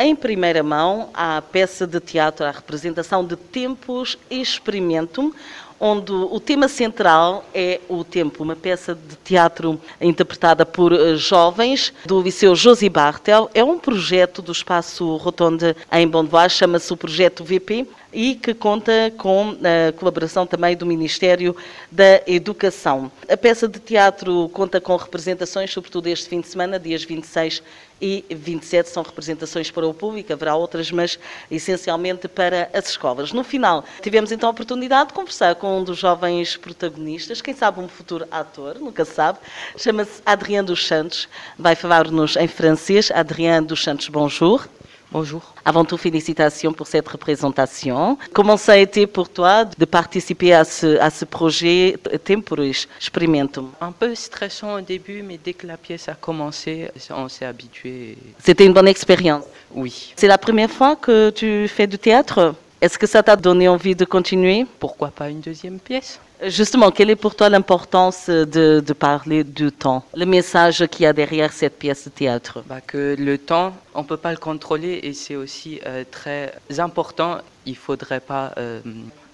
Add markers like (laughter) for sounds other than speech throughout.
em primeira mão à peça de teatro, à representação de Tempos Experimentum, onde o tema central é o tempo, uma peça de teatro interpretada por eh, jovens do Liceu Josi Bartel. É um projeto do Espaço Rotonde em Bondois, chama-se o Projeto VP e que conta com a colaboração também do Ministério da Educação. A peça de teatro conta com representações, sobretudo este fim de semana, dias 26 e 27 são representações para o público, haverá outras, mas essencialmente para as escolas. No final, tivemos então a oportunidade de conversar com um dos jovens protagonistas, quem sabe um futuro ator, nunca sabe, chama-se Adrien dos Santos, vai falar-nos em francês. Adrien dos Santos, bonjour. Bonjour. Avant tout, félicitations pour cette représentation. Comment ça a été pour toi de participer à ce, à ce projet Temporis Experimentum Un peu stressant au début, mais dès que la pièce a commencé, on s'est habitué. C'était une bonne expérience? Oui. C'est la première fois que tu fais du théâtre? Est-ce que ça t'a donné envie de continuer? Pourquoi pas une deuxième pièce? Justement, quelle est pour toi l'importance de, de, parler du temps? Le message qu'il y a derrière cette pièce de théâtre? Bah Que le temps, on ne peut pas le contrôler et c'est aussi euh, très important. Il ne faudrait pas euh,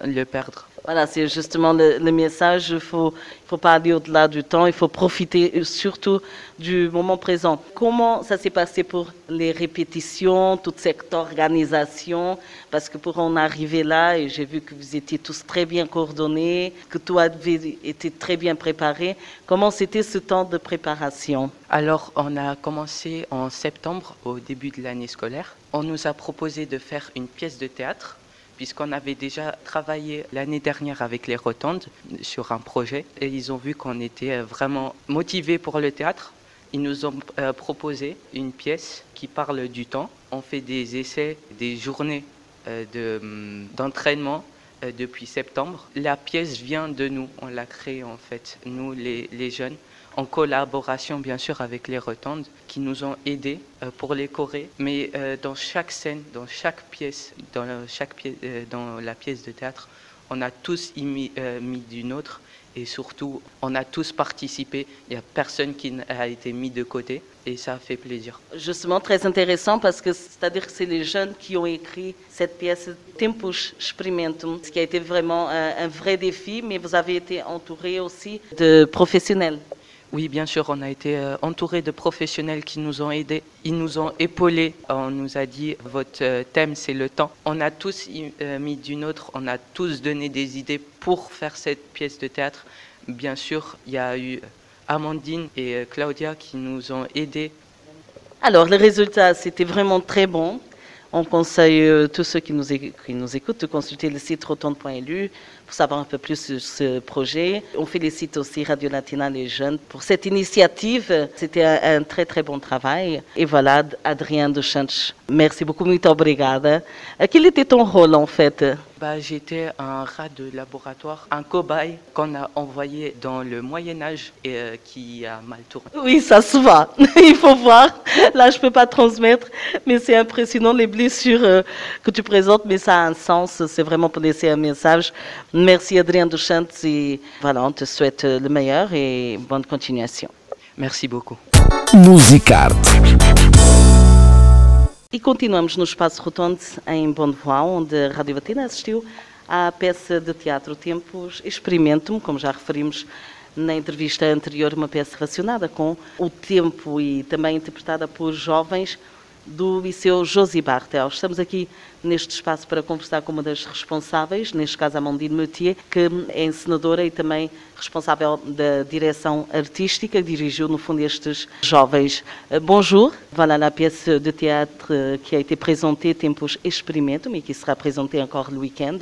le perdre. Voilà, c'est justement le, message. Il faut, faut pas aller au-delà du temps. Il faut profiter surtout du moment présent. Comment ça s'est passé pour les répétitions, toute cette organisation? Parce que pour en arriver là, et j'ai vu que vous étiez tous très bien coordonnés, que tout avait été très bien préparé. Comment c'était ce temps de préparation? Alors, on a commencé en septembre, au début de l'année scolaire. On nous a proposé de faire une pièce de théâtre puisqu'on avait déjà travaillé l'année dernière avec les Rotondes sur un projet et ils ont vu qu'on était vraiment motivés pour le théâtre. Ils nous ont euh, proposé une pièce qui parle du temps. On fait des essais, des journées euh, d'entraînement de, euh, depuis septembre. La pièce vient de nous, on l'a créée en fait, nous les jeunes en collaboration bien sûr avec les Rotondes qui nous ont aidés euh, pour les chorés. Mais euh, dans chaque scène, dans chaque pièce, dans, la, chaque pièce, euh, dans la pièce de théâtre, on a tous mis, mis du nôtre et surtout on a tous participé. Il n'y a personne qui a été mis de côté et ça fait plaisir. Justement, très intéressant parce que c'est-à-dire c'est les jeunes qui ont écrit cette pièce Tempus Experimentum, ce qui a été vraiment un, un vrai défi, mais vous avez été entouré aussi de professionnels. Oui, bien sûr, on a été euh, entouré de professionnels qui nous ont aidés. Ils nous ont épaulés. On nous a dit, votre euh, thème, c'est le temps. On a tous euh, mis du nôtre, on a tous donné des idées pour faire cette pièce de théâtre. Bien sûr, il y a eu Amandine et Claudia qui nous ont aidés. Alors, le résultat, c'était vraiment très bon. On conseille tous ceux qui nous, qui nous écoutent de consulter le site rotonde.lu pour savoir un peu plus sur ce projet. On félicite aussi Radio Latina les jeunes pour cette initiative. C'était un, très très bon travail. Et voilà, Adrien Duchantes, merci beaucoup, muito obrigada. Quel était ton rôle en fait? Bah, J'étais un rat de laboratoire, un cobaye qu'on a envoyé dans le Moyen Âge et euh, qui a mal tourné. Oui, ça se voit. (laughs) Il faut voir. Là, je ne peux pas transmettre, mais c'est impressionnant les blessures euh, que tu présentes, mais ça a un sens. C'est vraiment pour laisser un message. Merci Adrien Duchantes et voilà, on te souhaite le meilleur et bonne continuation. Merci beaucoup. Musicarte. E continuamos no Espaço Rotonde, em Bonnevoie, onde a Rádio Batina assistiu à peça de teatro Tempos Experimentum, como já referimos na entrevista anterior, uma peça relacionada com o tempo e também interpretada por jovens do Liceu Josi Bartel. Estamos aqui neste espaço para conversar com uma das responsáveis, neste caso a Amandine Meutier, que é encenadora e também responsável da direção artística, que dirigiu no fundo estes jovens. Bonjour, voilà la pièce de théâtre qui a été présentée Tempos Experimentum et qui sera présentée encore le week-end,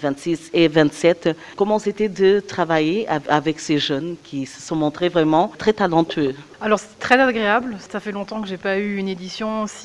26 et 27. Comment c'était de travailler avec ces jeunes qui se sont montrés vraiment très talentueux Alors c'est très agréable, ça fait longtemps que j'ai pas eu une édition si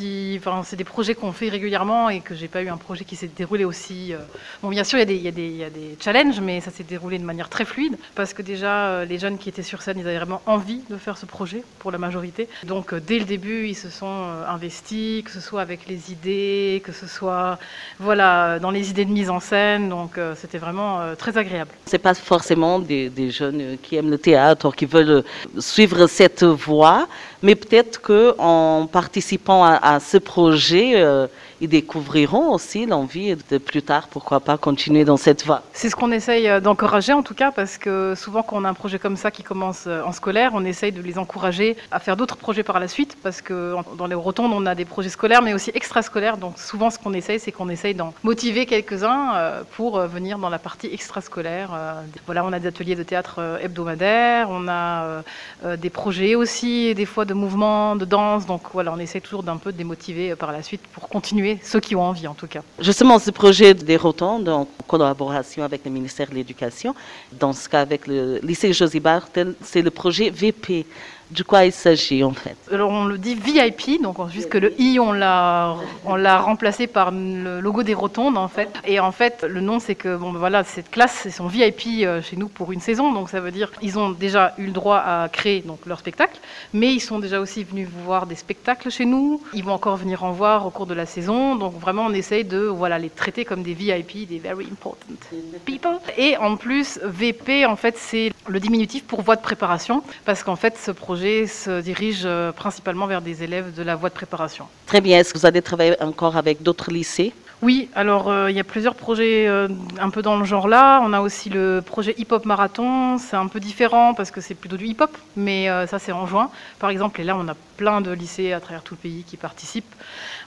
c'est des projets qu'on fait régulièrement et que j'ai pas eu un projet qui s'est déroulé aussi. euh, Bon, bien sûr, il y, a des- challenges, mais ça s'est déroulé de manière très fluide parce que déjà, euh, les jeunes qui étaient sur scène, ils avaient vraiment envie de faire ce projet pour la majorité. Donc, euh, dès le début, ils se sont investis, que ce soit avec les idées, que ce soit, voilà, dans les idées de mise en scène. Donc, c'était vraiment très agréable. C'est pas forcément des, jeunes qui aiment le théâtre, qui veulent suivre cette voie, mais peut-être que en participant à ce projet, euh, ils découvriront aussi l'envie de plus tard, pourquoi pas, continuer dans cette voie. C'est ce qu'on essaye euh, d'encourager en tout cas, parce que souvent quand on a un projet comme ça qui commence euh, en scolaire, on essaye de les encourager à faire d'autres projets par la suite, parce que dans les rotondes, on a des projets scolaires, mais aussi extrascolaires. Donc souvent, ce qu'on essaye, c'est qu'on essaye d'en motiver quelques-uns euh, pour venir dans la partie extrascolaire. Voilà, on a des ateliers de théâtre hebdomadaires, on a des projets aussi, des fois de mouvements, de danse. Donc voilà, on essaye toujours d'un peu de les motiver par la suite pour continuer, ceux qui ont envie en tout cas. Justement, ce projet des rotondes, en collaboration avec le ministère de l'Éducation, dans ce cas avec le lycée Josie Bartel, c'est le projet VP. De quoi il s'agit en fait? Alors on le dit VIP, donc on- juste que le i on l'a on l'a remplacé par le logo des rotondes en fait. Et en fait le nom c'est que bon ben voilà cette classe c'est son VIP euh, chez nous pour une saison, donc ça veut dire ils ont déjà eu le droit à créer donc leur spectacle, mais ils sont déjà aussi venus voir des spectacles chez nous. Ils vont encore venir en voir au cours de la saison, donc vraiment on essaye de voilà les traiter comme des VIP, des very important people. Et en plus VP en fait c'est le diminutif pour voie de préparation, parce qu'en fait ce projet se dirige euh, principalement vers des élèves de la voie de préparation. Très bien. Est-ce que vous allez travailler encore avec d'autres lycées? Oui, alors euh, il y a plusieurs projets euh, un peu dans le genre là. On a aussi le projet Hip Hop Marathon. C'est un peu différent parce que c'est plutôt du hip hop, mais euh, ça c'est en juin par exemple. Et là on a plein de lycées à travers tout le pays qui participent.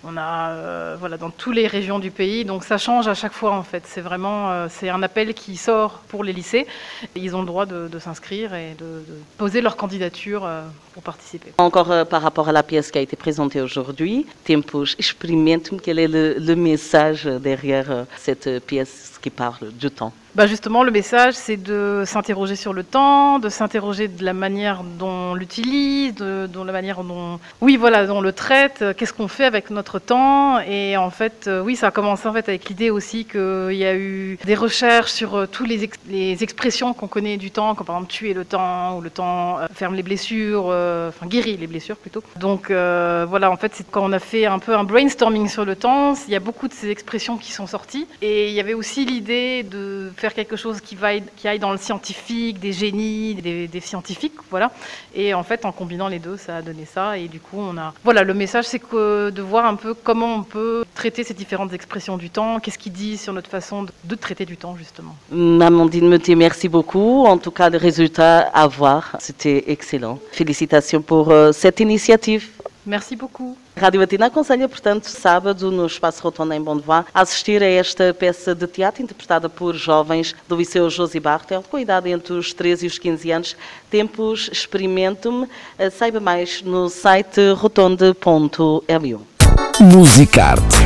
On a voilà dans toutes les régions du pays, donc ça change à chaque fois en fait. C'est vraiment c'est un appel qui sort pour les lycées. Ils ont le droit de, s'inscrire et de, poser leur candidature pour participer. Encore par rapport à la pièce qui a été présentée aujourd'hui, Tempos Experimentum, quel est le message derrière euh, cette euh, pièce qui parle du temps Bah justement, le message, c'est de s'interroger sur le temps, de s'interroger de la manière dont on l'utilise, de, la manière dont, oui, voilà, dont on le traite. euh, Qu'est-ce qu'on fait avec notre temps Et en fait, euh, oui, ça a commencé en fait avec l'idée aussi qu'il y a eu des recherches sur euh, tous les, les expressions qu'on connaît du temps, comme par exemple tuer le temps ou le temps ferme les blessures, enfin guérit les blessures plutôt. Donc voilà, en fait, c'est quand on a fait un peu un brainstorming sur le temps, il y a beaucoup de ces expressions qui sont sorties et il y avait aussi l'idée de faire quelque chose qui, va, qui aille dans le scientifique, des génies, des, scientifiques, voilà. Et en fait, en combinant les deux, ça a donné ça. Et du coup, on a. Voilà, le message, c'est que de voir un peu comment on peut traiter ces différentes expressions du temps, qu'est-ce qu'ils disent sur notre façon de, traiter du temps, justement. Amandine Meutier, merci beaucoup. En tout cas, le résultat à voir, c'était excellent. Félicitations pour euh, cette initiative. Merci beaucoup. Rádio Latina aconselha, portanto, sábado, no Espaço Rotonda em Bondoá, a assistir a esta peça de teatro interpretada por jovens do Liceu Josi Bartel, com idade entre os 13 e os 15 anos. Tempos Experimentum. Eh, Saiba mais no site rotonde.lu. Musicarte